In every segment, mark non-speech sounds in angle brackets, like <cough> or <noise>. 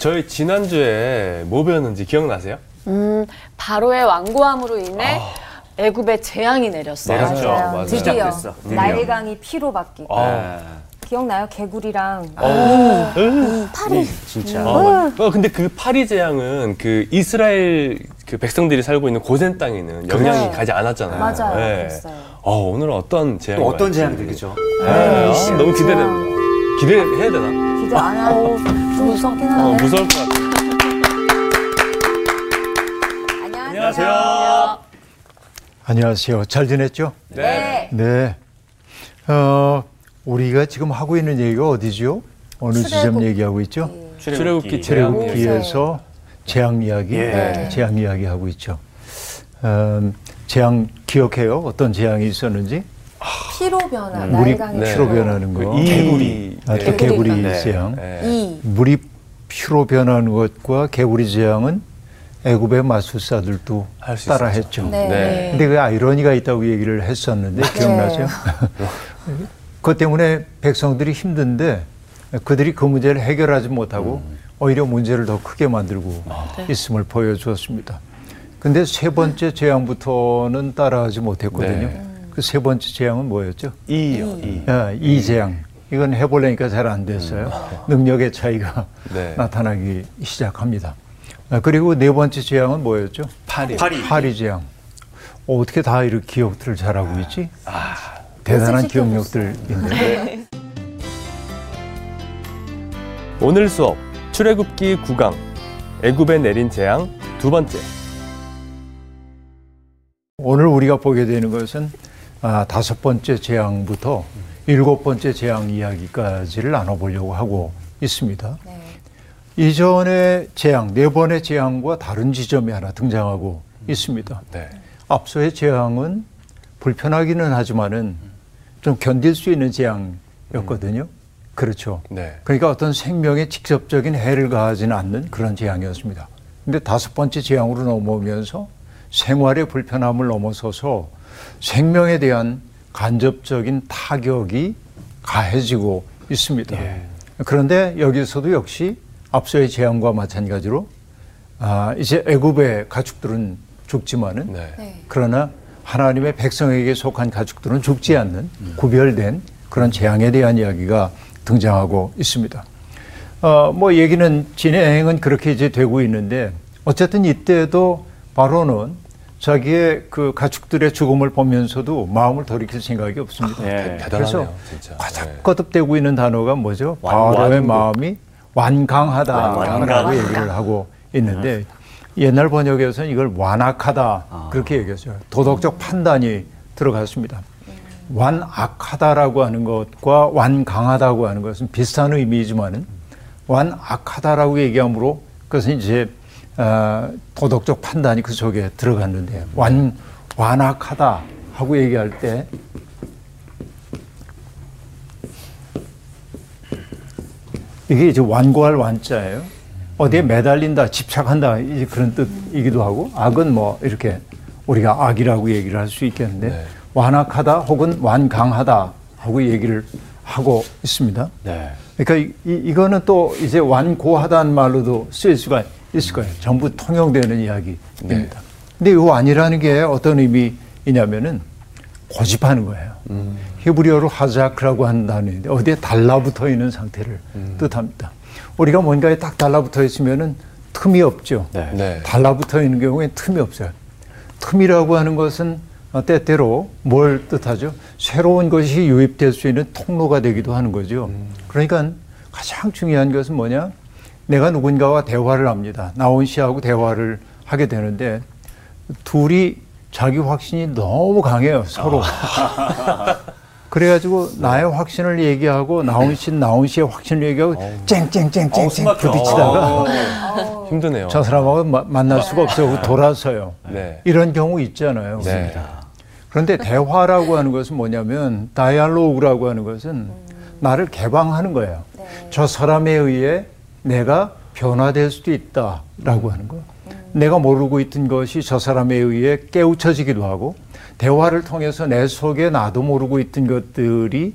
저희 지난주에 뭐 배웠는지 기억나세요? 음, 바로의 완고함으로 인해 애굽에 재앙이 내렸어요. 내렸죠. 맞아요. 맞아요. 드디어 드디어. 나일 강이 피로 바뀌고 아. 기억나요? 개구리랑 파리 진짜. 어, 어, 근데 그 파리 재앙은 그 이스라엘 그 백성들이 살고 있는 고센 땅에는 영향이 네. 가지 않았잖아요. 맞아요. 네. 어, 오늘 어떤 재앙이 또 어떤. 재앙들이죠? 네, 아, 너무 기대됩니다. 기대해야 되나? 기대 안 하고 좀 무섭긴 어, 한데 무서울 것 같아요. 안녕하세요. 안녕하세요. 잘 지냈죠? 네. 네. 어, 우리가 지금 하고 있는 얘기가 어디죠? 어느 출애굽- 지점 얘기하고 있죠? 출애굽기 출애굽기에서 재앙 이야기, 예. 재앙 이야기 하고 있죠. 음, 재앙 기억해요? 어떤 재앙이 있었는지? 피로 변화, 물이 나일강이 네. 피로 변하는 거. 이- 개구리. 아, 또 네. 개구리 네. 재앙. 네. 이 물이 피로 변하는 것과 개구리 재앙은 애굽의 마술사들도 할수 따라했죠. 네. 네. 근데 그 아이러니가 있다고 얘기를 했었는데 기억나세요? <laughs> 그것 때문에 백성들이 힘든데 그들이 그 문제를 해결하지 못하고 오히려 문제를 더 크게 만들고 있음을 보여주었습니다. 근데 세 번째 재앙부터는 따라하지 못했거든요. 네. 그 세 번째 재앙은 뭐였죠? 이요. 이. 아, 이 재앙. 이건 해보려니까 잘 안 됐어요. 능력의 차이가 <laughs> 네. 나타나기 시작합니다. 아, 그리고 네 번째 재앙은 뭐였죠? 파리. 파리. 파리 재앙. 어, 어떻게 다 이렇게 기억들을 잘하고 있지? 대단한 기억력들인데. <laughs> 오늘 수업 출애굽기 9강 애굽에 내린 재앙 두 번째. 오늘 우리가 보게 되는 것은 아, 다섯 번째 재앙부터 일곱 번째 재앙 이야기까지를 나눠보려고 하고 있습니다. 네. 이전의 재앙, 네 번의 재앙과 다른 지점이 하나 등장하고 있습니다. 네. 앞서의 재앙은 불편하기는 하지만은 좀 견딜 수 있는 재앙이었거든요. 그렇죠. 네. 그러니까 어떤 생명에 직접적인 해를 가하지는 않는 그런 재앙이었습니다. 근데 다섯 번째 재앙으로 넘어오면서 생활의 불편함을 넘어서서 생명에 대한 간접적인 타격이 가해지고 있습니다. 그런데 여기서도 역시 앞서의 재앙과 마찬가지로 아, 이제 애굽의 가축들은 죽지만은 네. 네. 그러나 하나님의 백성에게 속한 가축들은 죽지 않는 구별된 그런 재앙에 대한 이야기가 등장하고 있습니다. 어, 뭐 얘기는 진행은 그렇게 이제 되고 있는데 어쨌든 이때도 바로는 자기의 그 가축들의 죽음을 보면서도 마음을 돌이킬 생각이 없습니다. 예. 대단하네요, 그래서 진짜. 네. 과잡거듭되고 있는 단어가 뭐죠? 완- 바로의. 마음이 완강하다라고 완강하다. 얘기를 하고 있는데 옛날 번역에서는 이걸 완악하다 그렇게 얘기했어요. 도덕적 판단이 들어갔습니다. 완악하다라고 하는 것과 완강하다고 하는 것은 비슷한 의미이지만은 완악하다라고 얘기함으로 그것은 이제 어, 도덕적 판단이 그 속에 들어갔는데 완 완악하다 하고 얘기할 때 이게 이제 완고할 완자예요. 어디에 매달린다, 집착한다 이제 그런 뜻이기도 하고 악은 뭐 이렇게 우리가 악이라고 얘기를 할 수 있겠는데 네. 완악하다 혹은 완강하다 하고 얘기를 하고 있습니다. 네. 그러니까 이, 이, 이거는 또 이제 완고하다는 말로도 쓰일 수가 있을 거예요. 전부 통용되는 이야기입니다. 근데 이 완이라는 게 어떤 의미이냐면은 고집하는 거예요. 히브리어로 하자크라고 하는 단어인데 어디에 달라붙어 있는 상태를 뜻합니다. 우리가 뭔가에 딱 달라붙어 있으면은 틈이 없죠. 네. 네. 달라붙어 있는 경우에 틈이 없어요. 틈이라고 하는 것은 어, 때때로 뭘 뜻하죠? 새로운 것이 유입될 수 있는 통로가 되기도 하는 거죠. 그러니까 가장 중요한 것은 뭐냐? 내가 누군가와 대화를 합니다. 나온 씨하고 대화를 하게 되는데 둘이 자기 확신이 너무 강해요, 서로. <laughs> 그래가지고 나의 확신을 얘기하고 나온 씨, 나온 씨의 확신을 얘기하고 쨍쨍쨍쨍쨍 부딪히다가 힘드네요. 저 사람하고 마- 만날 수가 없어요. 돌아서요. 네. 이런 경우 있잖아요. 네. 그런데 대화라고 하는 것은 뭐냐면 다이알로그라고 하는 것은 나를 개방하는 거예요. 저 사람에 의해 내가 변화될 수도 있다라고 하는 거예요. 내가 모르고 있던 것이 저 사람에 의해 깨우쳐지기도 하고 대화를 통해서 내 속에 나도 모르고 있던 것들이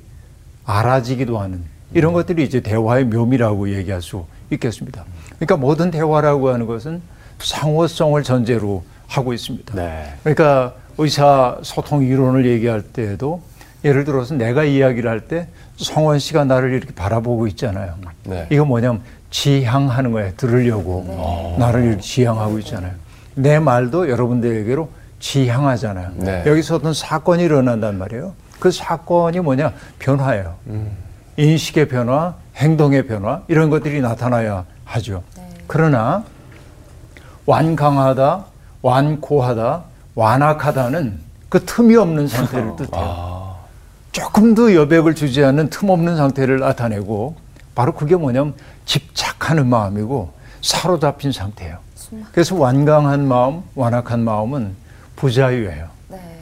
알아지기도 하는 이런 것들이 이제 대화의 묘미라고 얘기할 수 있겠습니다. 그러니까 모든 대화라고 하는 것은 상호성을 전제로 하고 있습니다. 네. 그러니까 의사 소통 이론을 얘기할 때에도 예를 들어서 내가 이야기를 할 때 성원 씨가 나를 이렇게 바라보고 있잖아요. 네. 이거 뭐냐면 지향하는 거예요. 들으려고 나를 이렇게 지향하고 있잖아요. 내 말도 여러분들에게로 지향하잖아요. 네. 여기서 어떤 사건이 일어난단 말이에요. 그 사건이 뭐냐 변화예요. 인식의 변화, 행동의 변화 이런 것들이 나타나야 하죠. 그러나 완강하다, 완고하다, 완악하다는 그 틈이 없는 상태를 뜻해요. <laughs> 조금 더 여백을 주지 않는 틈 없는 상태를 나타내고 바로 그게 뭐냐면 집착하는 마음이고 사로잡힌 상태예요. 그래서 완강한 마음, 완악한 마음은 부자유예요. 네.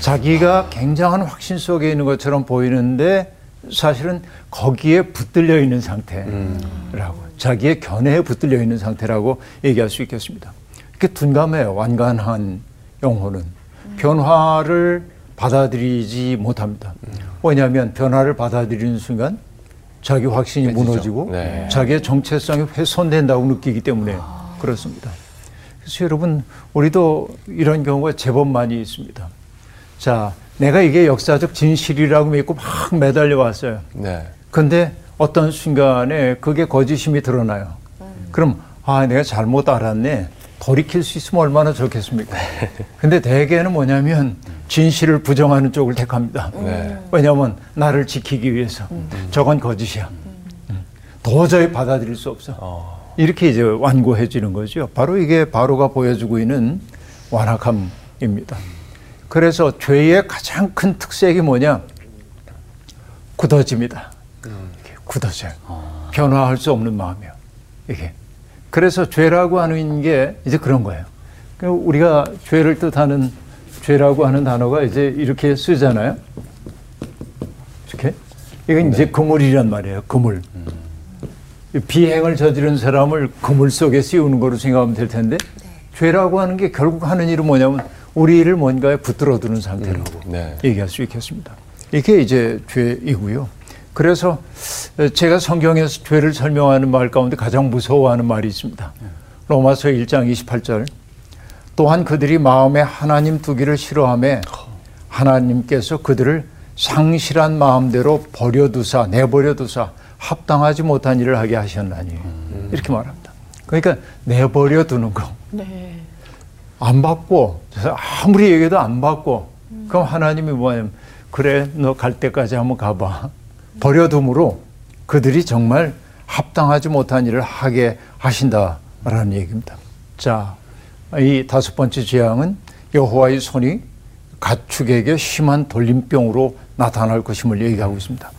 자기가 굉장한 확신 속에 있는 것처럼 보이는데 사실은 거기에 붙들려 있는 상태라고 자기의 견해에 붙들려 있는 상태라고 얘기할 수 있겠습니다. 이렇게 둔감해요. 완간한 영혼은 변화를 받아들이지 못합니다. 왜냐하면 변화를 받아들이는 순간 자기 확신이 깨지죠. 무너지고 네. 자기의 정체성이 훼손된다고 느끼기 때문에 그렇습니다. 그래서 여러분 우리도 이런 경우가 제법 많이 있습니다. 자, 내가 이게 역사적 진실이라고 믿고 막 매달려 왔어요. 네. 근데 어떤 순간에 그게 거짓임이 드러나요. 그럼 아, 내가 잘못 알았네. 돌이킬 수 있으면 얼마나 좋겠습니까? 근데 대개는 뭐냐면 진실을 부정하는 쪽을 택합니다. 네. 왜냐하면 나를 지키기 위해서 저건 거짓이야. 음. 도저히 받아들일 수 없어. 어. 이렇게 이제 완고해지는 거죠. 바로 이게 바로가 보여주고 있는 완악함입니다. 그래서 죄의 가장 큰 특색이 뭐냐? 굳어집니다. 이게 굳어져요. 변화할 수 없는 마음이요. 이게. 그래서 죄라고 하는 게 이제 그런 거예요. 그 우리가 죄를 뜻하는 죄라고 하는 단어가 이제 이렇게 쓰잖아요. 이렇게. 이건 이제 그물이란 말이에요. 그물. 비행을 저지른 사람을 그물 속에 씌우는 거로 생각하면 될 텐데 죄라고 하는 게 결국 하는 일은 뭐냐면 우리를 뭔가에 붙들어 두는 상태라고 네. 얘기할 수 있겠습니다. 이게 이제 죄이고요. 그래서 제가 성경에서 죄를 설명하는 말 가운데 가장 무서워하는 말이 있습니다. 로마서 1장 28절. 또한 그들이 마음에 하나님 두기를 싫어함에 하나님께서 그들을 상실한 마음대로 버려두사 내버려두사 합당하지 못한 일을 하게 하셨나니 이렇게 말합니다. 그러니까 내버려 두는 거. 네. 안 받고 아무리 얘기해도 안 받고 그럼 하나님이 뭐냐면 그래 너 갈 때까지 한번 가봐 버려둠으로 그들이 정말 합당하지 못한 일을 하게 하신다라는 얘기입니다. 자, 이 다섯 번째 재앙은 여호와의 손이 가축에게 심한 돌림병으로 나타날 것임을 얘기하고 있습니다.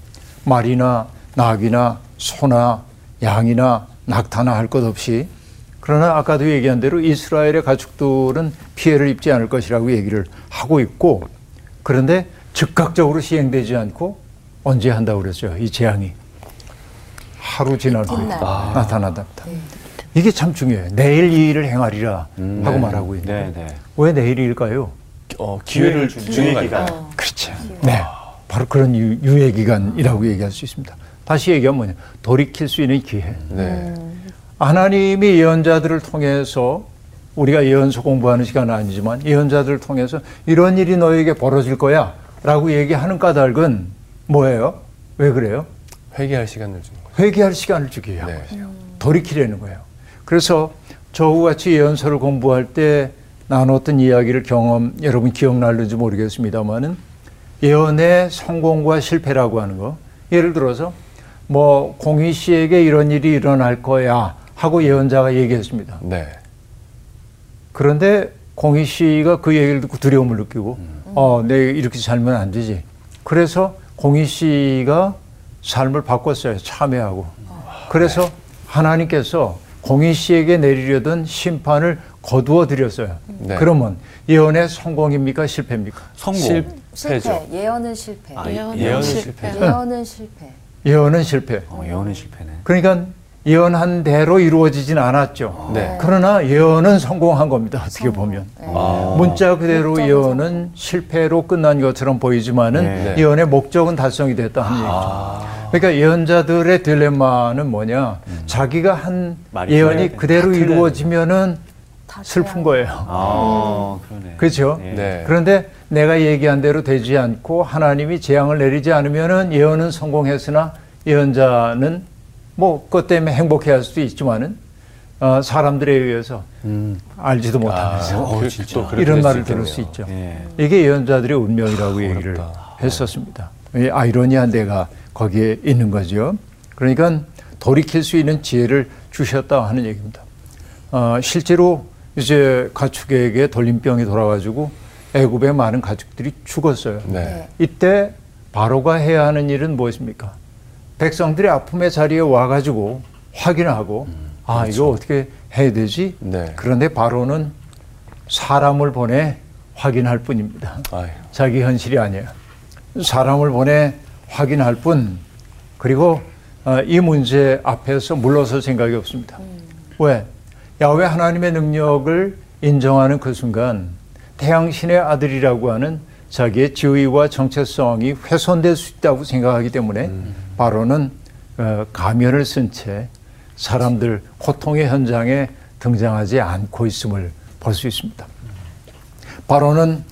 말이나 낙이나 소나 양이나 낙타나 할 것 없이 그러나 아까도 얘기한 대로 이스라엘의 가축들은 피해를 입지 않을 것이라고 얘기를 하고 있고 그런데 즉각적으로 시행되지 않고 언제 한다고 그랬죠? 이 재앙이 하루 지난 후에 이튿날. 나타난답니다. 이게 참 중요해요. 내일 이 일을 행하리라 하고 말하고 있는데 네, 네. 왜 내일일까요? 어, 기회를 주는. 기간. 그렇죠. 네. 바로 그런 유, 유예 기간이라고 얘기할 수 있습니다. 다시 얘기하면 뭐냐? 돌이킬 수 있는 기회. 네. 하나님이 예언자들을 통해서 우리가 예언서 공부하는 시간은 아니지만 예언자들을 통해서 이런 일이 너에게 벌어질 거야 라고 얘기하는 까닭은 뭐예요? 왜 그래요? 회개할 시간을 주는 거죠. 회개할 시간을 주기 위한 네. 거예요. 돌이키려는 거예요. 그래서 저와 같이 예언서를 공부할 때 나눴던 이야기를 경험 여러분 기억날는지 모르겠습니다만은 예언의 성공과 실패라고 하는 거 예를 들어서 뭐 공희 씨에게 이런 일이 일어날 거야 하고 예언자가 얘기했습니다. 네. 그런데 공희 씨가 그 얘기를 듣고 두려움을 느끼고 어, 내 이렇게 살면 안 되지. 그래서 공희 씨가 삶을 바꿨어요. 참회하고. 그래서 하나님께서 공희 씨에게 내리려던 심판을 거두어 드렸어요. 네. 그러면 예언의 성공입니까? 실패입니까? 성공. 실패죠. 실패. 예언은 실패. 아, 예언은 예언은 실패. 실패. 예언은 실패. 예언은 실패. 어, 예언은 실패네. 그러니까 예언한 대로 이루어지진 않았죠. 네. 그러나 예언은 성공한 겁니다. 어떻게 보면. 네. 아. 문자 그대로 예언은 실패로 끝난 것처럼 보이지만은 네. 예언의 목적은 달성이 됐다 하는 얘기죠. 그러니까 예언자들의 딜레마는 뭐냐? 자기가 한 예언이. 그대로. 이루어지면은 다 슬픈 거예요. 아, 그러네. 그렇죠? 네. 네. 그런데 내가 얘기한 대로 되지 않고 하나님이 재앙을 내리지 않으면은 예언은 성공했으나 예언자는 뭐 그것 때문에 행복해할 수도 있지만은 어, 사람들에 의해서 음. 알지도 못하면서 어, 그- 이런 될 말을. 들을 수 있죠. 예. 이게 예언자들의 운명이라고 얘기를 어렵다. 했었습니다. 이 아이러니한 데가 거기에 있는 거죠. 그러니까 돌이킬 수 있는 지혜를 주셨다 하는 얘기입니다. 어, 실제로 이제 가축에게 돌림병이 돌아가지고 애굽의 많은 가축들이 죽었어요. 네. 이때 바로가 해야 하는 일은 무엇입니까? 백성들의 아픔의 자리에 와가지고 확인하고 아 이거 어떻게 해야 되지? 네. 그런데 바로는 사람을 보내 확인할 뿐입니다. 아유. 자기 현실이 아니에요. 사람을 보내 확인할 뿐. 그리고 어, 이 문제 앞에서 물러설 생각이 없습니다. 왜? 야훼 하나님의 능력을 인정하는 그 순간 태양신의 아들이라고 하는 자기의 지위와 정체성이 훼손될 수 있다고 생각하기 때문에 바로는 어, 가면을 쓴 채 사람들 고통의 현장에 등장하지 않고 있음을 볼 수 있습니다. 바로는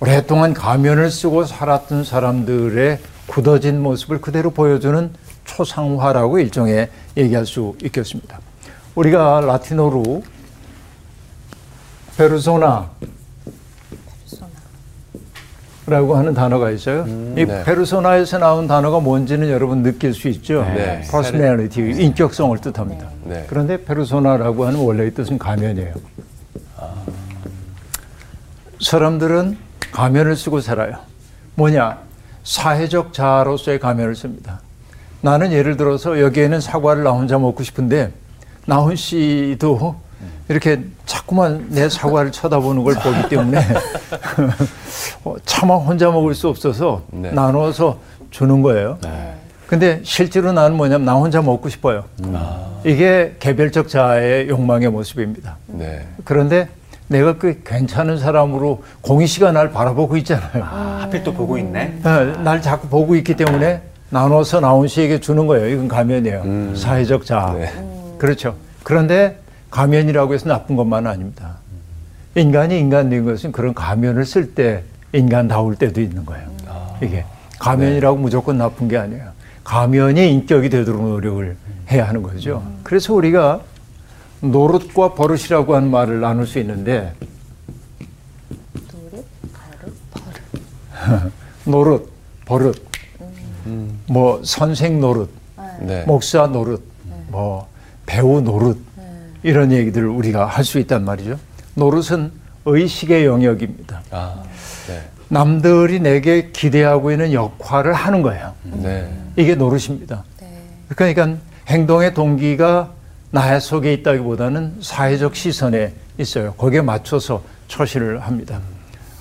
오랫동안 가면을 쓰고 살았던 사람들의 굳어진 모습을 그대로 보여주는 초상화라고 일종의 얘기할 수 있겠습니다. 우리가 라틴어로 페르소나 라고 하는 단어가 있어요. 이 네. 페르소나에서 나온 단어가 뭔지는 여러분 느낄 수 있죠. 네. personality, 인격성을 뜻합니다. 네. 그런데 페르소나라고 하는 원래의 뜻은 가면이에요. 사람들은 가면을 쓰고 살아요. 뭐냐? 사회적 자아로서의 가면을 씁니다. 나는 예를 들어서 여기에는 사과를 나 혼자 먹고 싶은데 나훈 씨도 이렇게 자꾸만 내 사과를 쳐다보는 걸 보기 때문에 <laughs> 어, 차마 혼자 먹을 수 없어서 네. 나눠서 주는 거예요. 근데 실제로 나는 뭐냐면 나 혼자 먹고 싶어요. 이게 개별적 자아의 욕망의 모습입니다. 네. 그런데 내가 그 괜찮은 사람으로 공희 씨가 날 바라보고 있잖아요. 아, 하필 또 보고 있네. 어, 날 자꾸 보고 있기 때문에 나눠서 나온 씨에게 주는 거예요. 이건 가면이에요. 사회적 자아. 네. 그렇죠. 그런데 가면이라고 해서 나쁜 것만은 아닙니다. 인간이 인간된 것은 그런 가면을 쓸 때 인간다울 때도 있는 거예요. 이게 가면이라고 무조건 나쁜 게 아니에요. 가면이 인격이 되도록 노력을 해야 하는 거죠. 그래서 우리가 노릇과 버릇이라고 하는 말을 나눌 수 있는데 노릇, 버릇, <laughs> 뭐 선생 노릇, 네. 목사 노릇, 뭐 배우 노릇 이런 얘기들을 우리가 할 수 있단 말이죠. 노릇은 의식의 영역입니다. 아. 네. 남들이 내게 기대하고 있는 역할을 하는 거예요. 네. 이게 노릇입니다. 그러니까 행동의 동기가 나의 속에 있다기보다는 사회적 시선에 있어요. 거기에 맞춰서 처신을 합니다.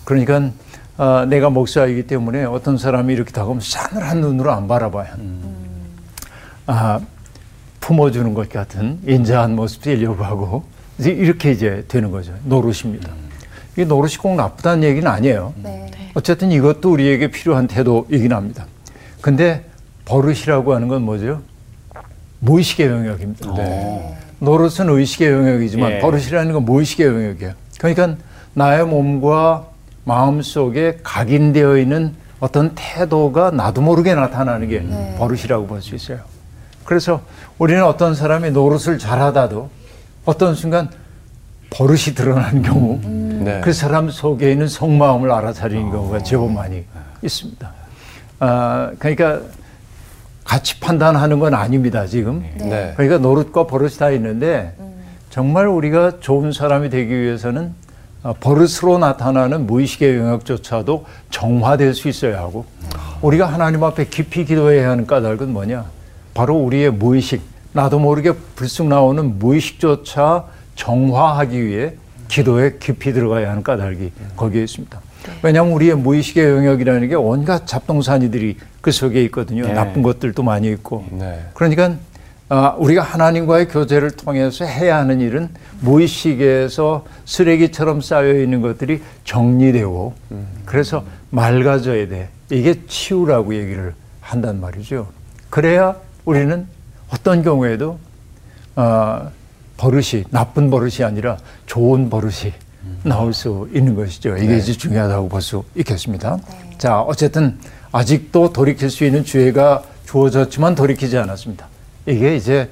그러니까 어, 내가 목사이기 때문에 어떤 사람이 이렇게 다가오면 싸늘한 눈으로 안 바라봐요. 아, 품어주는 것 같은 인자한 모습이려고 하고 이제 이렇게 이제 되는 거죠. 노릇입니다. 이 노릇이 꼭 나쁘다는 얘기는 아니에요. 네. 어쨌든 이것도 우리에게 필요한 태도이긴 합니다. 근데 버릇이라고 하는 건 뭐죠? 무의식의 영역입니다. 네. 노릇은 의식의 영역이지만 예. 버릇이라는 건 무의식의 영역이에요. 그러니까 나의 몸과 마음 속에 각인되어 있는 어떤 태도가 나도 모르게 나타나는 게 버릇이라고 볼 수 있어요. 그래서 우리는 어떤 사람이 노릇을 잘하다도 어떤 순간 버릇이 드러나는 경우 네. 그 사람 속에 있는 속마음을 알아차리는 경우가 제법 많이 있습니다. 아, 그러니까 같이 판단하는 건 아닙니다, 지금. 네. 그러니까 노릇과 버릇이 다 있는데 정말 우리가 좋은 사람이 되기 위해서는 어, 버릇으로 나타나는 무의식의 영역조차도 정화될 수 있어야 하고 우리가 하나님 앞에 깊이 기도해야 하는 까닭은 뭐냐? 바로 우리의 무의식, 나도 모르게 불쑥 나오는 무의식조차 정화하기 위해 기도에 깊이 들어가야 하는 까닭이 거기에 있습니다. 왜냐하면 우리의 무의식의 영역이라는 게 온갖 잡동사니들이 그 속에 있거든요. 네. 나쁜 것들도 많이 있고. 네. 그러니까 아, 우리가 하나님과의 교제를 통해서 해야 하는 일은 무의식에서 쓰레기처럼 쌓여 있는 것들이 정리되고 그래서 맑아져야 돼. 이게 치유라고 얘기를 한단 말이죠. 그래야 우리는 어떤 경우에도 어, 버릇이 나쁜 버릇이 아니라 좋은 버릇이 나올 수 있는 것이죠. 이게 이제 중요하다고 볼 수 있겠습니다. 자, 어쨌든 아직도 돌이킬 수 있는 기회가 주어졌지만 돌이키지 않았습니다. 이게 이제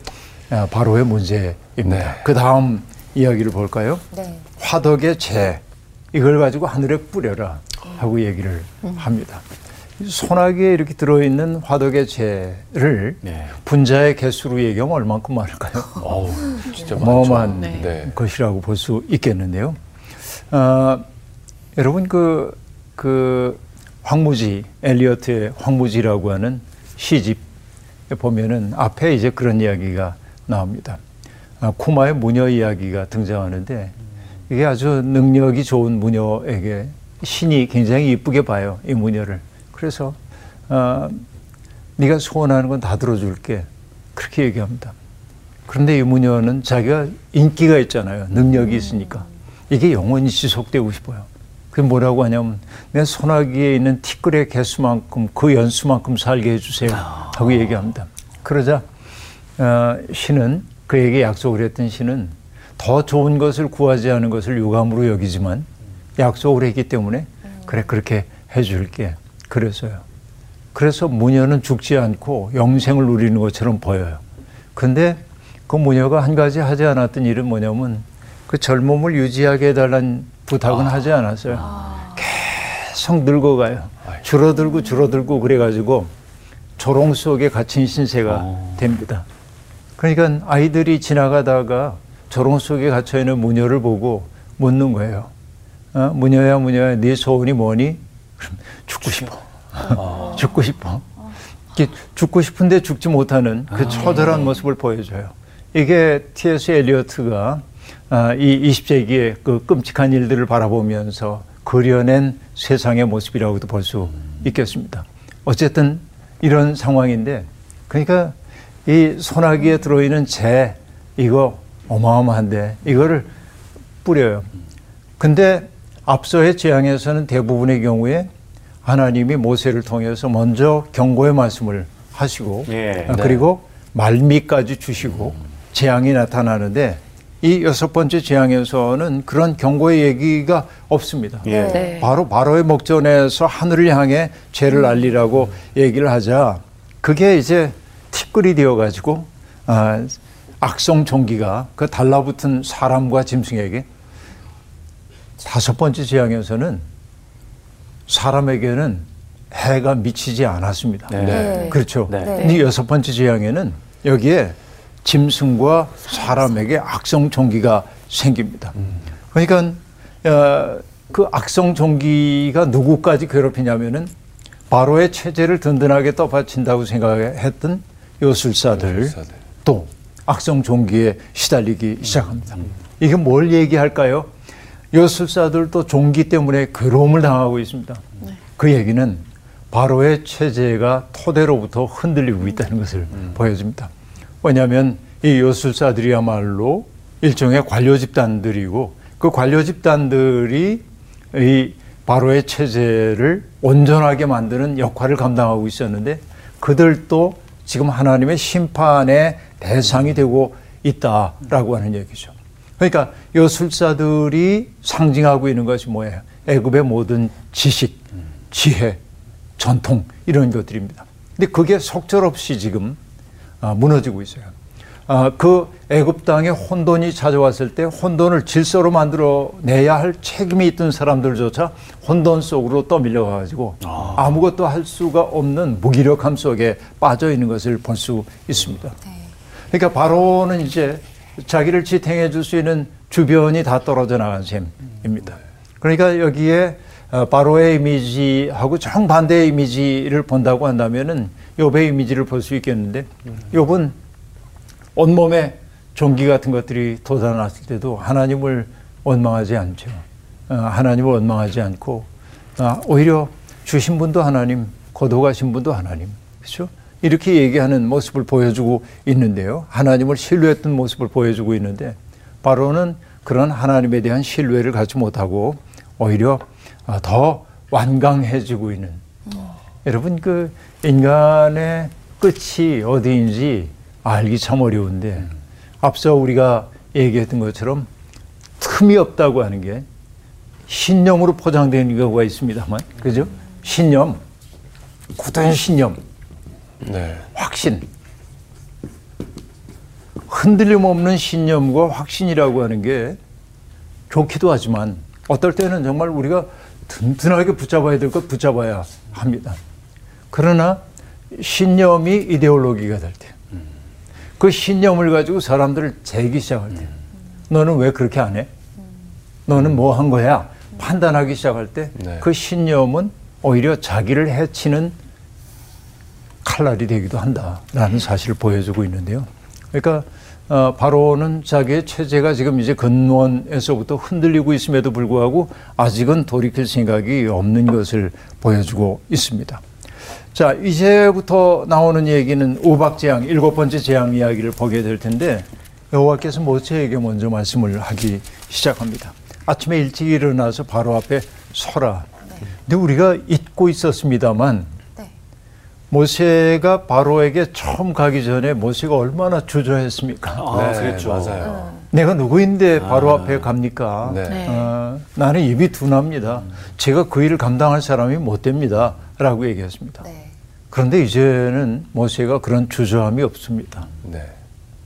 어, 바로의 문제입니다. 네. 그 다음 이야기를 볼까요? 네. 화덕의 재 이걸 가지고 하늘에 뿌려라 하고 얘기를 합니다. 소나기에 이렇게 들어있는 화덕의 재를 네. 분자의 개수로 얘기하면 얼만큼 많을까요? <laughs> 어우, 진짜 어마어마한 많죠. 네. 것이라고 볼 수 있겠는데요. 어, 여러분 그, 그 황무지 엘리어트의 황무지라고 하는 시집에 보면은 앞에 이제 그런 이야기가 나옵니다. 아, 쿠마의 무녀 이야기가 등장하는데 이게 아주 능력이 좋은 무녀에게 신이 굉장히 이쁘게 봐요 이 무녀를. 그래서 어, 네가 소원하는 건 다 들어줄게 그렇게 얘기합니다. 그런데 이 무녀는 자기가 인기가 있잖아요. 능력이 있으니까. 이게 영원히 지속되고 싶어요. 그게 뭐라고 하냐면 내 소나기에 있는 티끌의 개수만큼 그 연수만큼 살게 해주세요 하고 얘기합니다. 그러자 어, 신은 그에게 약속을 했던 신은 더 좋은 것을 구하지 않은 것을 유감으로 여기지만 약속을 했기 때문에 그래 그렇게 해줄게 그랬어요. 그래서 무녀는 죽지 않고 영생을 누리는 것처럼 보여요. 근데 그 무녀가 한 가지 하지 않았던 일은 뭐냐면 그 젊음을 유지하게 해달라는 부탁은 하지 않았어요. 계속 늙어가요. 줄어들고 줄어들고 그래가지고 조롱 속에 갇힌 신세가 됩니다. 그러니까 아이들이 지나가다가 조롱 속에 갇혀 있는 무녀를 보고 묻는 거예요. 어? 무녀야 무녀야 네 소원이 뭐니? 그럼 죽고 싶어. 죽고 싶어. 이게 죽고 싶은데 죽지 못하는 그 처절한 모습을 보여줘요. 이게 T.S. 엘리어트가 아, 이 20세기의 그 끔찍한 일들을 바라보면서 그려낸 세상의 모습이라고도 볼 수 있겠습니다. 어쨌든 이런 상황인데, 그러니까 이 소나기에 들어있는 재 이거 어마어마한데 이거를 뿌려요. 근데 앞서의 재앙에서는 대부분의 경우에 하나님이 모세를 통해서 먼저 경고의 말씀을 하시고 예. 아, 그리고 말미까지 주시고 재앙이 나타나는데 이 여섯 번째 재앙에서는 그런 경고의 얘기가 없습니다. 예. 네. 바로 바로의 목전에서 하늘을 향해 죄를 알리라고 얘기를 하자 그게 이제 티끌이 되어 가지고 아, 악성 종기가 그 달라붙은 사람과 짐승에게 다섯 번째 재앙에서는 사람에게는 해가 미치지 않았습니다. 네. 네. 그렇죠. 네. 네. 근데 여섯 번째 재앙에는 여기에 짐승과 사람에게 악성 종기가 생깁니다. 그러니까 어, 그 악성 종기가 누구까지 괴롭히냐면은 바로의 체제를 든든하게 떠받친다고 생각했던 요술사들 요술사들. 또 악성 종기에 시달리기 시작합니다. 이게 뭘 얘기할까요? 요술사들도 종기 때문에 괴로움을 당하고 있습니다. 그 얘기는 바로의 체제가 토대로부터 흔들리고 있다는 것을 보여줍니다. 왜냐하면 이 요술사들이야말로 일종의 관료 집단들이고 그 관료 집단들이 이 바로의 체제를 온전하게 만드는 역할을 감당하고 있었는데 그들도 지금 하나님의 심판의 대상이 되고 있다라고 하는 얘기죠. 그러니까 요술사들이 상징하고 있는 것이 뭐예요? 애굽의 모든 지식, 지혜, 전통 이런 것들입니다. 근데 그게 속절없이 지금 아, 무너지고 있어요. 아, 그 애굽 땅에 혼돈이 찾아왔을 때 혼돈을 질서로 만들어 내야 할 책임이 있던 사람들조차 혼돈 속으로 떠밀려 가지고 아 무것도 할 수가 없는 무기력함 속에 빠져 있는 것을 볼 수 있습니다. 그러니까 바로는 이제 자기를 지탱해 줄 수 있는 주변이 다 떨어져 나간 셈입니다. 그러니까 여기에 어, 바로의 이미지하고 정반대의 이미지를 본다고 한다면은 욥의 이미지를 볼 수 있겠는데 욥은 온몸에 종기 같은 것들이 돋아났을 때도 하나님을 원망하지 않죠. 어, 하나님을 원망하지 않고 아, 오히려 주신 분도 하나님, 거둬가신 분도 하나님. 그렇죠? 이렇게 얘기하는 모습을 보여주고 있는데요. 하나님을 신뢰했던 모습을 보여주고 있는데 바로는 그런 하나님에 대한 신뢰를 갖지 못하고 오히려 아, 더 완강해지고 있는 여러분 그 인간의 끝이 어디인지 알기 참 어려운데 앞서 우리가 얘기했던 것처럼 틈이 없다고 하는 게 신념으로 포장되는 경우가 있습니다만 그죠? 신념 굳은 신념 네. 확신 흔들림 없는 신념과 확신이라고 하는 게 좋기도 하지만 어떨 때는 정말 우리가 든든하게 붙잡아야 될 것 붙잡아야 합니다. 그러나 신념이 이데올로기가 될 때, 그 신념을 가지고 사람들을 재기 시작할 때, 너는 왜 그렇게 안 해? 너는 뭐 한 거야? 판단하기 시작할 때, 네. 그 신념은 오히려 자기를 해치는 칼날이 되기도 한다라는 사실을 보여주고 있는데요. 그러니까 어, 바로는 자기의 체제가 지금 이제 근원에서부터 흔들리고 있음에도 불구하고 아직은 돌이킬 생각이 없는 것을 보여주고 있습니다. 자, 이제부터 나오는 얘기는 우박재앙, 일곱 번째 재앙 이야기를 보게 될 텐데 여호와께서 모세에게 먼저 말씀을 하기 시작합니다. 아침에 일찍 일어나서 바로 앞에 서라. 근데 우리가 잊고 있었습니다만 네. 모세가 바로에게 처음 가기 전에 모세가 얼마나 주저했습니까? 아, 그랬죠. 맞아요. 내가 누구인데 바로 앞에 갑니까? 네. 네. 어, 나는 입이 둔합니다. 제가 그 일을 감당할 사람이 못 됩니다. 라고 얘기했습니다. 네. 그런데 이제는 모세가 그런 주저함이 없습니다. 네.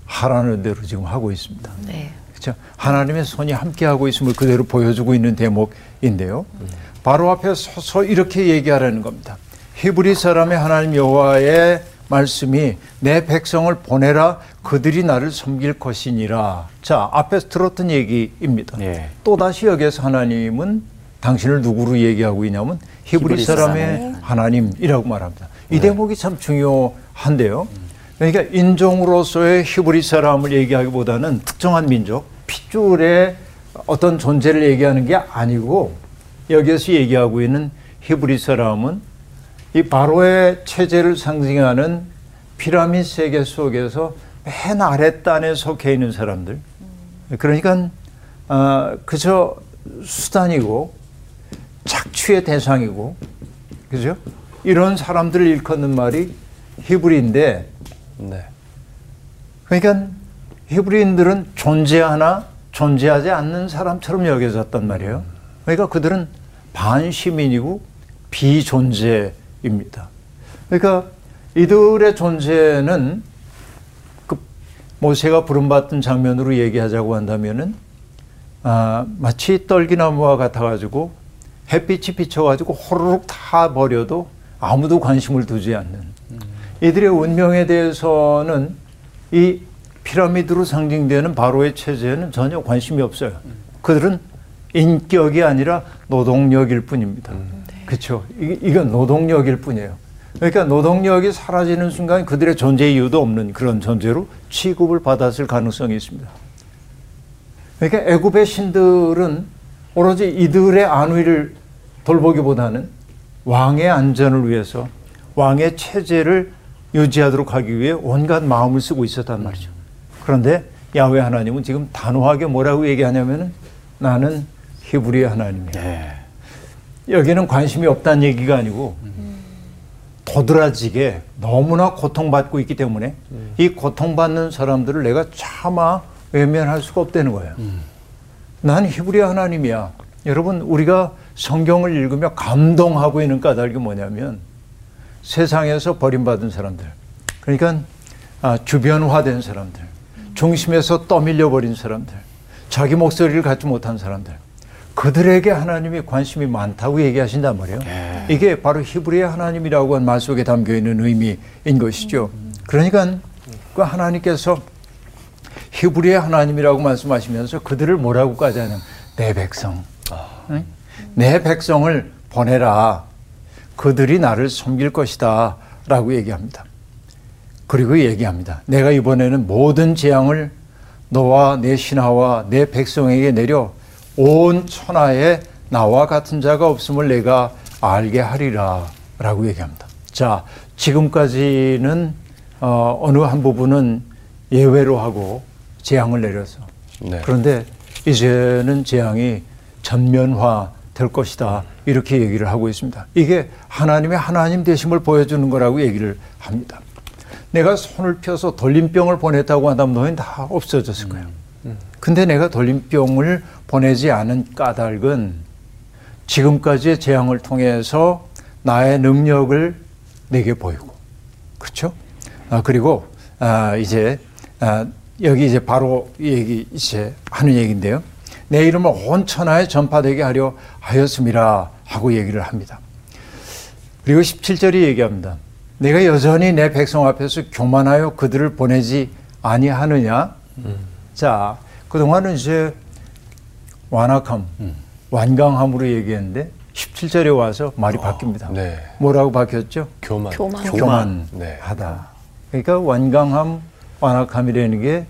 하라는 대로 지금 하고 있습니다. 네. 그렇죠? 하나님의 손이 함께하고 있음을 그대로 보여주고 있는 대목인데요. 바로 앞에 서서 이렇게 얘기하라는 겁니다. 히브리 사람의 하나님 여호와의 말씀이 내 백성을 보내라 그들이 나를 섬길 것이니라. 자, 앞에서 들었던 얘기입니다. 예. 또 다시 여기서 하나님은 당신을 누구로 얘기하고 있냐면 히브리 히브리 사람의 사람의 하나님이라고 말합니다. 이 대목이 참 중요한데요. 그러니까 인종으로서의 히브리 사람을 얘기하기보다는 특정한 민족, 핏줄의 어떤 존재를 얘기하는 게 아니고 여기에서 얘기하고 있는 히브리 사람은 이 바로의 체제를 상징하는 피라미드 세계 속에서 맨 아랫단에 속해 있는 사람들. 그러니까 아, 그저 수단이고 착취의 대상이고 그죠? 이런 사람들을 일컫는 말이 히브리인데 네. 그러니까 히브리인들은 존재하나 존재하지 않는 사람처럼 여겨졌단 말이에요. 그러니까 그들은 반시민이고 비존재 입니다. 그러니까 이들의 존재는 그 모세가 부름받던 장면으로 얘기하자고 한다면은 아, 마치 떨기나무와 같아가지고 햇빛이 비쳐가지고 호로록 타 버려도 아무도 관심을 두지 않는 이들의 운명에 대해서는 이 피라미드로 상징되는 바로의 체제에는 전혀 관심이 없어요. 그들은 인격이 아니라 노동력일 뿐입니다. 그렇죠. 이- 이건 노동력일 뿐이에요. 그러니까 노동력이 사라지는 순간 그들의 존재 이유도 없는 그런 존재로 취급을 받았을 가능성이 있습니다. 그러니까 애굽의 신들은 오로지 이들의 안위를 돌보기보다는 왕의 안전을 위해서 왕의 체제를 유지하도록 하기 위해 온갖 마음을 쓰고 있었단 말이죠. 그런데 야훼 하나님은 지금 단호하게 뭐라고 얘기하냐면은 나는 히브리의 하나님이야. 예. 여기는 관심이 없다는 얘기가 아니고 도드라지게 너무나 고통받고 있기 때문에 이 고통받는 사람들을 내가 차마 외면할 수가 없다는 거예요. 난 히브리 하나님이야. 여러분 우리가 성경을 읽으며 감동하고 있는 까닭이 뭐냐면 세상에서 버림받은 사람들, 그러니까 아, 주변화된 사람들, 중심에서 떠밀려 버린 사람들, 자기 목소리를 갖지 못한 사람들, 그들에게 하나님이 관심이 많다고 얘기하신단 말이에요. 이게 바로 히브리의 하나님이라고 한 말 속에 담겨 있는 의미인 것이죠. 그러니까 그 하나님께서 히브리의 하나님이라고 말씀하시면서 그들을 뭐라고까지 하냐면 내 백성, 응? 내 백성을 보내라. 그들이 나를 섬길 것이다. 라고 얘기합니다. 그리고 얘기합니다. 내가 이번에는 모든 재앙을 너와 내 신하와 내 백성에게 내려 온 천하에 나와 같은 자가 없음을 내가 알게 하리라. 라고 얘기합니다. 자, 지금까지는 어, 어느 한 부분은 예외로 하고 재앙을 내려서 네. 그런데 이제는 재앙이 전면화 될 것이다. 이렇게 얘기를 하고 있습니다. 이게 하나님의 하나님 되심을 보여주는 거라고 얘기를 합니다. 내가 손을 펴서 돌림병을 보냈다고 한다면 너희는 다 없어졌을 거예요. 근데 내가 돌림병을 보내지 않은 까닭은 지금까지의 재앙을 통해서 나의 능력을 내게 보이고, 그렇죠? 아, 그리고 아, 이제 아, 여기 이제 바로 이 얘기 이제 하는 얘기인데요. 내 이름을 온 천하에 전파되게 하려 하였음이라 하고 얘기를 합니다. 그리고 17절이 얘기합니다. 내가 여전히 내 백성 앞에서 교만하여 그들을 보내지 아니하느냐? 자, 그동안은 이제 완악함, 완강함으로 얘기했는데 17절에 와서 말이 바뀝니다. 네. 뭐라고 바뀌었죠? 교만. 교만. 교만 하다. 네. 그러니까 완강함, 완악함이라는 게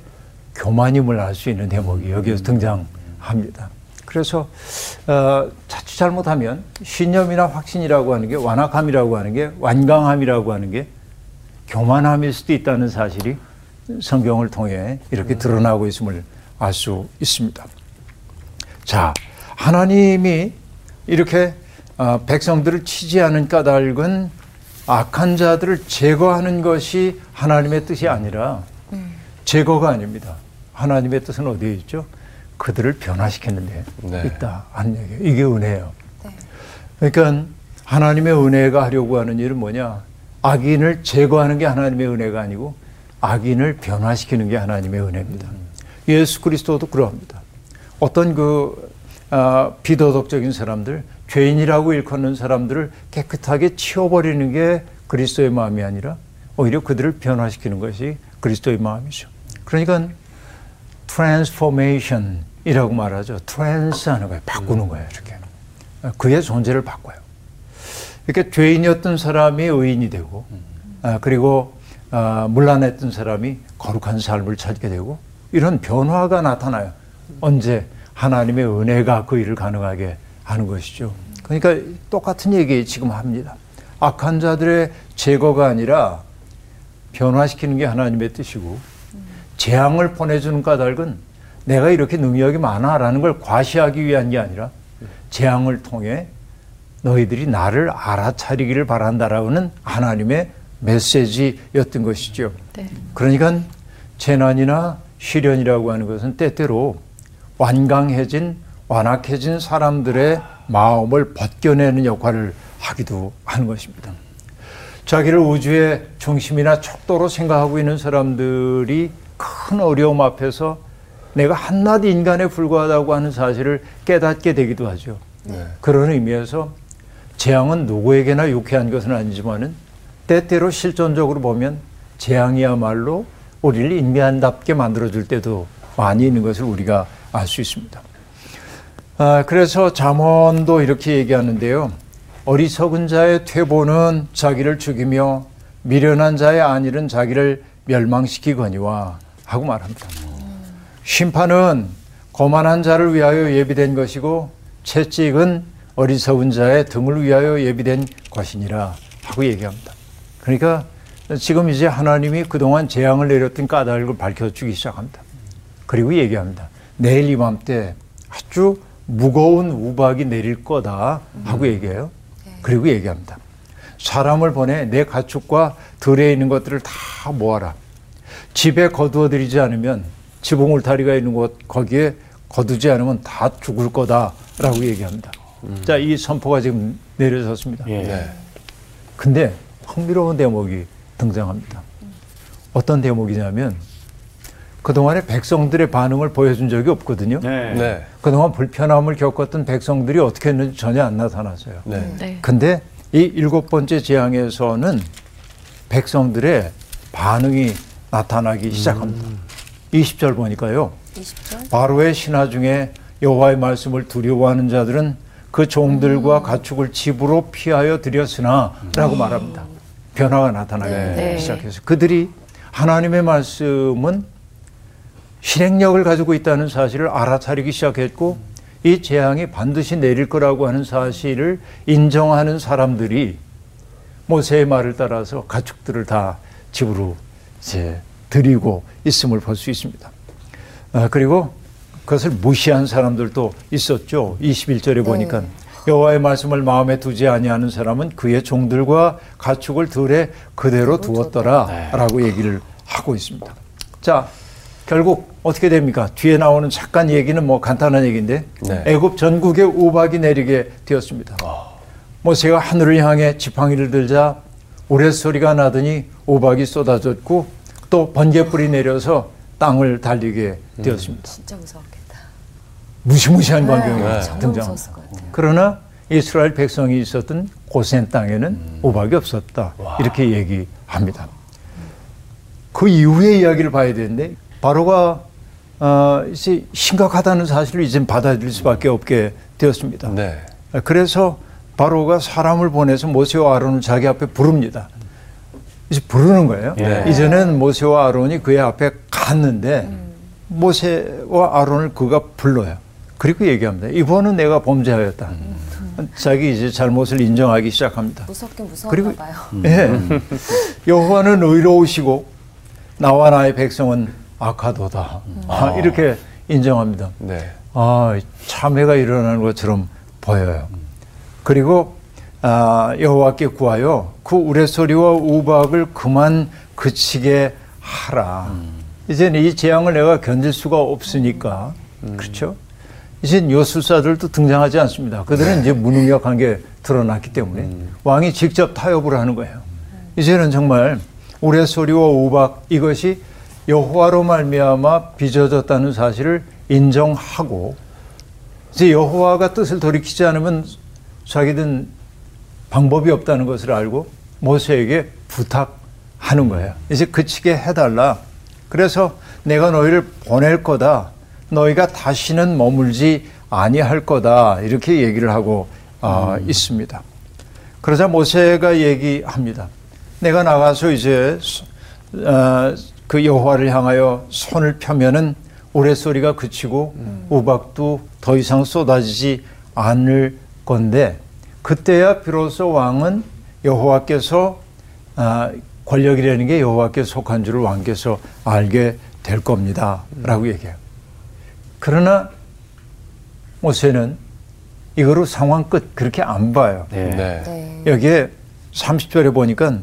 교만임을 알 수 있는 대목이 여기에서 등장합니다. 그래서 어, 자칫 잘못하면 신념이나 확신이라고 하는 게 완악함이라고 하는 게 완강함이라고 하는 게 교만함일 수도 있다는 사실이 성경을 통해 이렇게 드러나고 있음을 알 수 있습니다. 자, 하나님이 이렇게 어, 백성들을 치지 않은 까닭은 악한 자들을 제거하는 것이 하나님의 뜻이 아니라 제거가 아닙니다. 하나님의 뜻은 어디에 있죠? 그들을 변화시키는 데 네. 있다 하는 얘기예요. 이게 은혜예요. 그러니까 하나님의 은혜가 하려고 하는 일은 뭐냐? 악인을 제거하는 게 하나님의 은혜가 아니고 악인을 변화시키는 게 하나님의 은혜입니다. 예수 그리스도도 그러합니다. 어떤 그 아, 비도덕적인 사람들, 죄인이라고 일컫는 사람들을 깨끗하게 치워버리는 게 그리스도의 마음이 아니라 오히려 그들을 변화시키는 것이 그리스도의 마음이죠. 그러니까 transformation이라고 말하죠. trans 하는 거예요. 바꾸는 거예요. 이렇게. 그의 존재를 바꿔요. 이렇게 죄인이었던 사람이 의인이 되고, 아, 그리고 아, 문란했던 사람이 거룩한 삶을 찾게 되고, 이런 변화가 나타나요. 언제 하나님의 은혜가 그 일을 가능하게 하는 것이죠. 그러니까 똑같은 얘기 지금 합니다. 악한 자들의 제거가 아니라 변화시키는 게 하나님의 뜻이고, 재앙을 보내주는 까닭은 내가 이렇게 능력이 많아라는 걸 과시하기 위한 게 아니라 재앙을 통해 너희들이 나를 알아차리기를 바란다라는 하나님의 메시지였던 것이죠. 네. 그러니까 재난이나 시련이라고 하는 것은 때때로 완강해진 완악해진 사람들의 마음을 벗겨내는 역할을 하기도 하는 것입니다. 자기를 우주의 중심이나 척도로 생각하고 있는 사람들이 큰 어려움 앞에서 내가 한낱 인간에 불과하다고 하는 사실을 깨닫게 되기도 하죠. 그런 의미에서 재앙은 누구에게나 유쾌한 것은 아니지만은 때때로 실존적으로 보면 재앙이야말로 우리를 인간답게 만들어줄 때도 많이 있는 것을 우리가 알 수 있습니다. 아, 그래서 잠언도 이렇게 얘기하는데요. 어리석은 자의 퇴보는 자기를 죽이며 미련한 자의 안일은 자기를 멸망시키거니와 하고 말합니다. 심판은 거만한 자를 위하여 예비된 것이고 채찍은 어리석은 자의 등을 위하여 예비된 것이니라 하고 얘기합니다. 그러니까 지금 이제 하나님이 그동안 재앙을 내렸던 까닭을 밝혀주기 시작합니다. 그리고 얘기합니다. 내일 이맘때 아주 무거운 우박이 내릴 거다 하고 얘기해요. 그리고 얘기합니다. 사람을 보내 내 가축과 들에 있는 것들을 다 모아라. 집에 거두어 들이지 않으면 지붕 울타리가 있는 곳 거기에 거두지 않으면 다 죽을 거다라고 얘기합니다. 자, 이 선포가 지금 내려졌습니다. 예. 네. 근데 흥미로운 대목이 등장합니다. 어떤 대목이냐면 그동안에 백성들의 반응을 보여준 적이 없거든요. 네. 네. 그동안 불편함을 겪었던 백성들이 어떻게 했는지 전혀 안 나타났어요. 네. 네. 근데 이 일곱 번째 재앙에서는 백성들의 반응이 나타나기 시작합니다. 20절 보니까요. 20절. 바로의 신하 중에 여호와의 말씀을 두려워하는 자들은 그 종들과 가축을 집으로 피하여 들였으나라고 말합니다. 변화가 나타나기 네. 시작해서 그들이 하나님의 말씀은 실행력을 가지고 있다는 사실을 알아차리기 시작했고 이 재앙이 반드시 내릴 거라고 하는 사실을 인정하는 사람들이 모세의 말을 따라서 가축들을 다 집으로 이제 드리고 있음을 볼 수 있습니다. 아, 그리고 그것을 무시한 사람들도 있었죠. 21절에 보니까 여호와의 말씀을 마음에 두지 아니하는 사람은 그의 종들과 가축을 들에 그대로 두었더라라고 얘기를 하고 있습니다. 자, 결국 어떻게 됩니까? 뒤에 나오는 잠깐 얘기는 뭐 간단한 얘기인데 네. 애굽 전국에 우박이 내리게 되었습니다. 모세가 하늘을 향해 지팡이를 들자 우레소리가 나더니 우박이 쏟아졌고 또 번개불이 내려서 땅을 달리게 되었습니다. 진짜 무시무시한 광경이 네. 등장합니다. 무서웠을 것 같아요. 그러나 이스라엘 백성이 있었던 고센 땅에는 우박이 없었다. 이렇게 얘기합니다. 그 이후의 이야기를 봐야 되는데 바로가 어, 이제 심각하다는 사실을 이제 받아들일 수밖에 없게 되었습니다. 네. 그래서 바로가 사람을 보내서 모세와 아론을 자기 앞에 부릅니다. 이제 부르는 거예요. 네. 이전엔 모세와 아론이 그의 앞에 갔는데 모세와 아론을 그가 불러요. 그리고 얘기합니다. 이번은 내가 범죄하였다. 자기 이제 잘못을 인정하기 시작합니다. 무섭긴 무서웠나 봐요. 예. 여호와는 의로우시고 나와 나의 백성은 악하도다. 아, 이렇게 인정합니다. 네. 아, 참회가 일어나는 것처럼 보여요. 그리고 아, 여호와께 구하여 그 우레소리와 우박을 그만 그치게 하라. 이제는 이 재앙을 내가 견딜 수가 없으니까 그렇죠. 이젠 요술사들도 등장하지 않습니다. 그들은 이제 무능력한 게 드러났기 때문에 왕이 직접 타협을 하는 거예요. 이제는 정말 우레소리와 우박 이것이 여호와로 말미암아 빚어졌다는 사실을 인정하고 이제 여호와가 뜻을 돌이키지 않으면 자기든 방법이 없다는 것을 알고 모세에게 부탁하는 거예요. 이제 그치게 해달라. 그래서 내가 너희를 보낼 거다. 너희가 다시는 머물지 아니할 거다. 이렇게 얘기를 하고 아, 있습니다. 그러자 모세가 얘기합니다. 내가 나가서 이제 어, 그 여호와를 향하여 손을 펴면은 우레소리가 그치고 우박도 더 이상 쏟아지지 않을 건데 그때야 비로소 왕은 여호와께서 아, 권력이라는 게 여호와께 속한 줄을 왕께서 알게 될 겁니다라고 얘기해요. 그러나 모세는 이거로 상황 끝 그렇게 안 봐요. 네. 네. 네. 여기에 30절에 보니까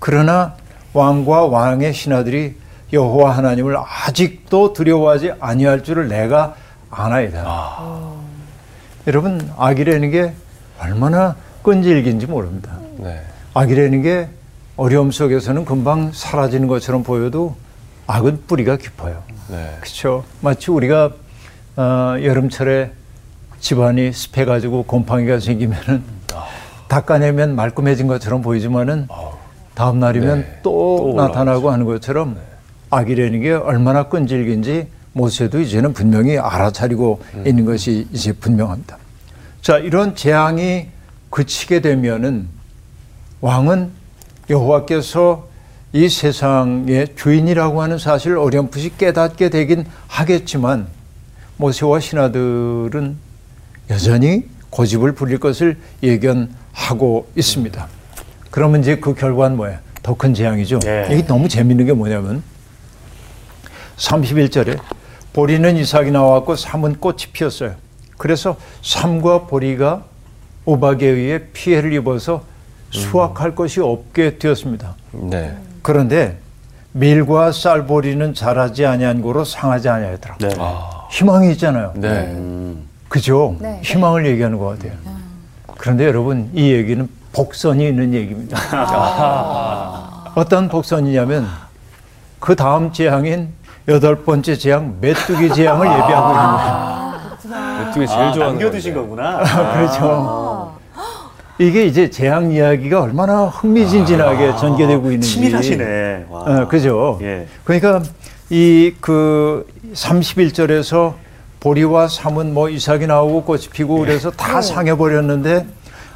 그러나 왕과 왕의 신하들이 여호와 하나님을 아직도 두려워하지 아니할 줄을 내가 아나이다. 여러분 악이라는 게 얼마나 끈질긴지 모릅니다. 네. 악이라는 게 어려움 속에서는 금방 사라지는 것처럼 보여도 악은 뿌리가 깊어요. 네. 그렇죠. 마치 우리가 어, 여름철에 집안이 습해가지고 곰팡이가 생기면은 닦아내면 말끔해진 것처럼 보이지만은 다음 날이면 네. 또, 또 나타나고 하는 것처럼 악이라는 게 얼마나 끈질긴지 모세도 이제는 분명히 알아차리고 있는 것이 이제 분명합니다. 자, 이런 재앙이 그치게 되면은 왕은 여호와께서 이 세상의 주인이라고 하는 사실을 어렴풋이 깨닫게 되긴 하겠지만 모세와 신하들은 여전히 고집을 부릴 것을 예견하고 있습니다. 그러면 이제 그 결과는 뭐예요? 더 큰 재앙이죠. 네. 이게 너무 재밌는 게 뭐냐면 31절에 보리는 이삭이 나왔고 삼은 꽃이 피었어요. 그래서 삼과 보리가 우박에 의해 피해를 입어서 수확할 것이 없게 되었습니다. 네. 그런데 밀과 쌀보리는 자라지 아니한 고로 상하지 아니하더라. 네. 희망이 있잖아요. 네. 음. 그죠? 네. 희망을 얘기하는 것 같아요. 그런데 여러분 이 얘기는 복선이 있는 얘기입니다. 어떤 복선이냐면 그 다음 재앙인 여덟 번째 재앙 메뚜기 재앙을 예비하고 있는 거예요. 메뚜기 제일 아, 좋아하는 남겨두신. 거구나. 그렇죠. 이게 이제 재앙 이야기가 얼마나 흥미진진하게 전개되고 있는지. 치밀하시네. 와. 어, 그죠. 예. 그러니까 이 그 31절에서 보리와 삼은 뭐 이삭이 나오고 꽃이 피고 그래서 다 상해버렸는데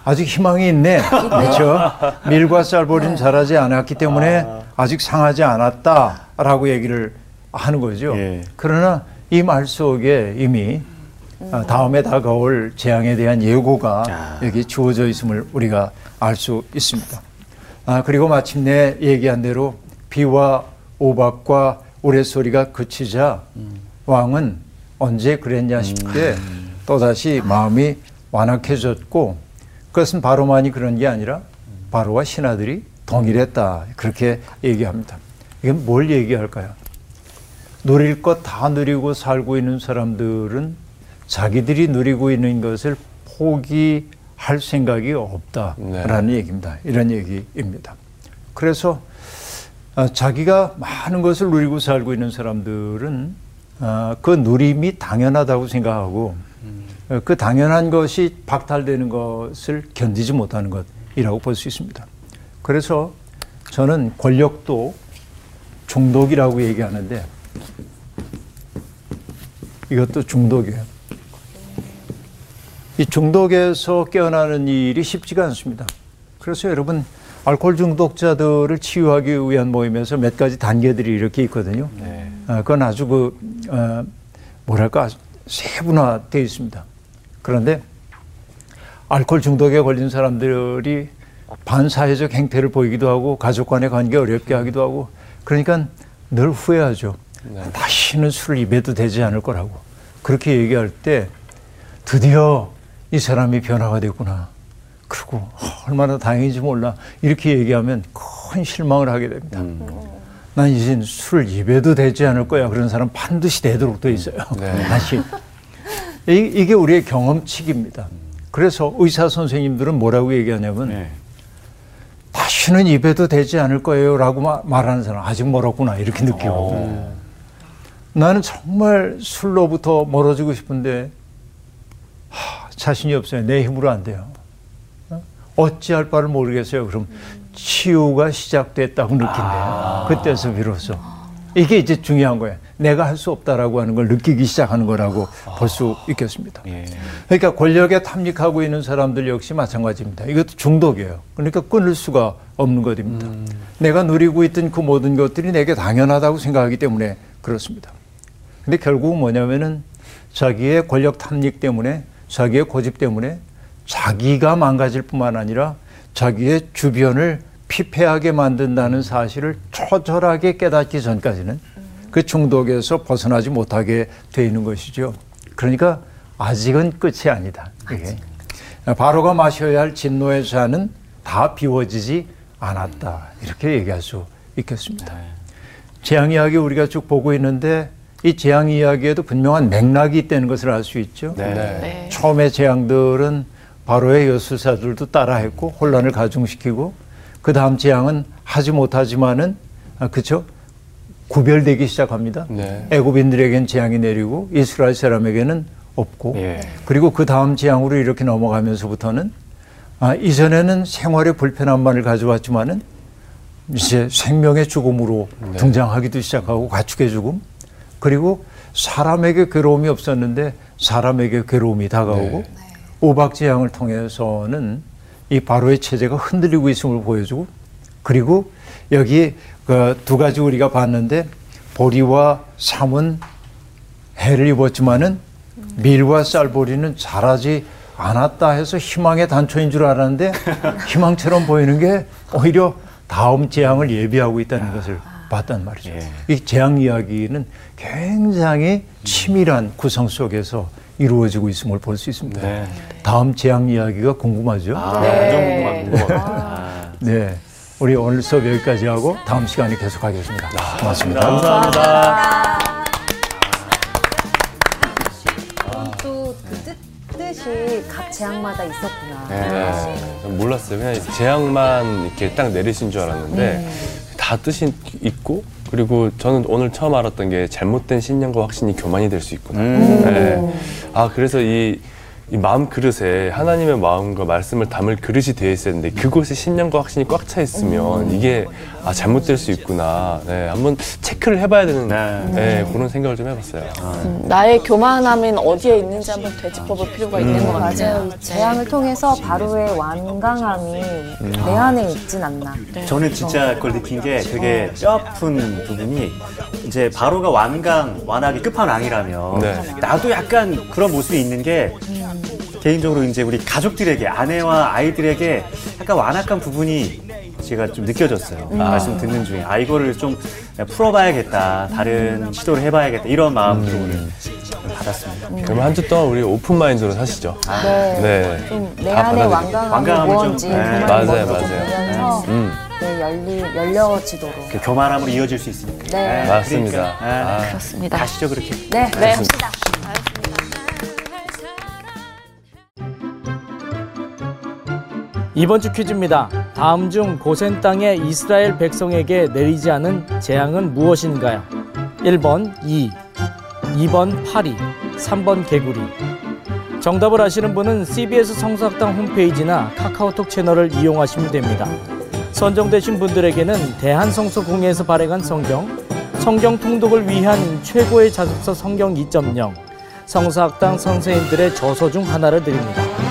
아직 희망이 있네. 그렇죠. 밀과 쌀보리는 자라지 않았기 때문에 아직 상하지 않았다라고 얘기를 하는 거죠. 예. 그러나 이 말 속에 이미 어, 다음에 다가올 재앙에 대한 예고가 아. 여기 주어져 있음을 우리가 알 수 있습니다. 아, 그리고 마침내 얘기한 대로 비와 오박과 우레소리가 그치자 왕은 언제 그랬냐 싶게 또다시 마음이 완악해졌고 그것은 바로만이 그런 게 아니라 바로와 신하들이 동일했다. 그렇게 얘기합니다. 이건 뭘 얘기할까요? 누릴 것 다 누리고 살고 있는 사람들은 자기들이 누리고 있는 것을 포기할 생각이 없다라는 얘기입니다. 이런 얘기입니다. 그래서 어, 자기가 많은 것을 누리고 살고 있는 사람들은 어, 그 누림이 당연하다고 생각하고 어, 그 당연한 것이 박탈되는 것을 견디지 못하는 것이라고 볼 수 있습니다. 그래서 저는 권력도 중독이라고 얘기하는데 이것도 중독이에요. 이 중독에서 깨어나는 일이 쉽지가 않습니다. 그래서 여러분 알코올 중독자들을 치유하기 위한 모임에서 몇 가지 단계들이 이렇게 있거든요. 네. 어, 그건 아주 그 어, 뭐랄까 세분화되어 있습니다. 그런데 알코올 중독에 걸린 사람들이 반사회적 행태를 보이기도 하고 가족 간의 관계 어렵게 하기도 하고 그러니까 늘 후회하죠. 네. 다시는 술을 입에도 되지 않을 거라고 그렇게 얘기할 때 드디어 이 사람이 변화가 됐구나. 그리고 어, 얼마나 다행인지 몰라 이렇게 얘기하면 큰 실망을 하게 됩니다. 난 이제 술을 입에도 되지 않을 거야. 그런 사람 반드시 되도록 돼 있어요. 네. <laughs> 다시 이- 이게 우리의 경험칙입니다. 그래서 의사 선생님들은 뭐라고 얘기하냐면 네. 다시는 입에도 되지 않을 거예요라고 마- 말하는 사람 아직 멀었구나 이렇게 느끼고 나는 정말 술로부터 멀어지고 싶은데 하, 자신이 없어요 내 힘으로 안 돼요 어? 어찌할 바를 모르겠어요 그럼 치유가 시작됐다고 느낀대요 그때서 비로소 이게 이제 중요한 거예요 내가 할 수 없다라고 하는 걸 느끼기 시작하는 거라고 볼수 있겠습니다 예. 그러니까 권력에 탐닉하고 있는 사람들 역시 마찬가지입니다. 이것도 중독이에요. 그러니까 끊을 수가 없는 것입니다. 내가 누리고 있던 그 모든 것들이 내게 당연하다고 생각하기 때문에 그렇습니다. 근데 결국은 뭐냐면은 자기의 권력 탐닉 때문에 자기의 고집 때문에 자기가 망가질 뿐만 아니라 자기의 주변을 피폐하게 만든다는 사실을 초절하게 깨닫기 전까지는 그 중독에서 벗어나지 못하게 돼 있는 것이죠. 그러니까 아직은 끝이 아니다. 이게. 바로가 마셔야 할 진노의 잔은 다 비워지지 않았다. 이렇게 얘기할 수 있겠습니다. 재앙 이야기 우리가 쭉 보고 있는데 이 재앙 이야기에도 분명한 맥락이 있다는 것을 알 수 있죠. 네. 네. 처음에 재앙들은 바로의 여술사들도 따라했고 혼란을 가중시키고 그 다음 재앙은 하지 못하지만은 아, 그쵸 구별되기 시작합니다. 네. 애굽인들에겐 재앙이 내리고 이스라엘 사람에게는 없고 예. 그리고 그 다음 재앙으로 이렇게 넘어가면서부터는 아, 이전에는 생활의 불편함만을 가져왔지만은 이제 생명의 죽음으로 등장하기도 시작하고 가축의 죽음 그리고 사람에게 괴로움이 없었는데 사람에게 괴로움이 다가오고 오박 재앙을 통해서는 이 바로의 체제가 흔들리고 있음을 보여주고 그리고 여기 그 두 가지 우리가 봤는데 보리와 삼은 해를 입었지만은 밀과 쌀보리는 자라지 않았다 해서 희망의 단초인 줄 알았는데 <laughs> 희망처럼 보이는 게 오히려 다음 재앙을 예비하고 있다는 것을 봤단 말이죠. 예. 이 재앙 이야기는 굉장히 치밀한 구성 속에서 이루어지고 있음을 볼 수 있습니다. 네. 다음 재앙 이야기가 궁금하죠? 아, 네. 완전 궁금합니다. 네. 우리 오늘 수업 여기까지 하고 다음 시간에 계속하겠습니다. 고맙습니다. 감사합니다. 또그 뜻이 각 재앙마다 있었구나. 네. 전 몰랐어요. 그냥 재앙만 이렇게 딱 내리신 줄 알았는데 다 뜻이 있고 그리고 저는 오늘 처음 알았던 게 잘못된 신념과 확신이 교만이 될 수 있구나. 음. 네. 아 그래서 이, 이 마음 그릇에 하나님의 마음과 말씀을 담을 그릇이 되어 있어야 되는데 그곳에 신념과 확신이 꽉 차 있으면 이게 아 잘못될 수 있구나. 네, 한번 체크를 해봐야 되는 네. 네, 그런 생각을 좀 해봤어요. 음, 나의 교만함은 어디에 있는지 한번 되짚어볼 필요가 있는 것 같아요. 맞아요. 이 재앙을 통해서 바로의 완강함이 내 안에 있진 않나. 저는 진짜 그걸 느낀 게 되게 뼈아픈 부분이 이제 바로가 완강, 완악의 끝판왕이라면 네. 나도 약간 그런 모습이 있는 게 개인적으로 이제 우리 가족들에게 아내와 아이들에게 약간 완악한 부분이 제가 좀 느껴졌어요. 말씀 듣는 중에 아 이거를 좀 풀어봐야겠다, 다른 시도를 해봐야겠다 이런 마음으로 오늘 받았습니다. 그러면 한 주 동안 우리 오픈 마인드로 사시죠. 네. 네. 좀내다 안에 받아들이고. 완강함이 무언지 네. 그만 맞아요, 맞아요. 보면서 음. 네, 열리, 열려지도록. 그 교만함으로 이어질 수 있으니까. 네. 맞습니다. 그러니까, 아, 아. 그렇습니다. 가시죠 그렇게. 네. 네. 이번 주 퀴즈입니다. 다음 중 고센 땅의 이스라엘 백성에게 내리지 않은 재앙은 무엇인가요? 1번 이, 2번 파리, 3번 개구리. 정답을 아시는 분은 CBS 성서학당 홈페이지나 카카오톡 채널을 이용하시면 됩니다. 선정되신 분들에게는 대한성서공회에서 발행한 성경, 성경 통독을 위한 최고의 자습서 성경 2.0, 성서학당 선생님들의 저서 중 하나를 드립니다.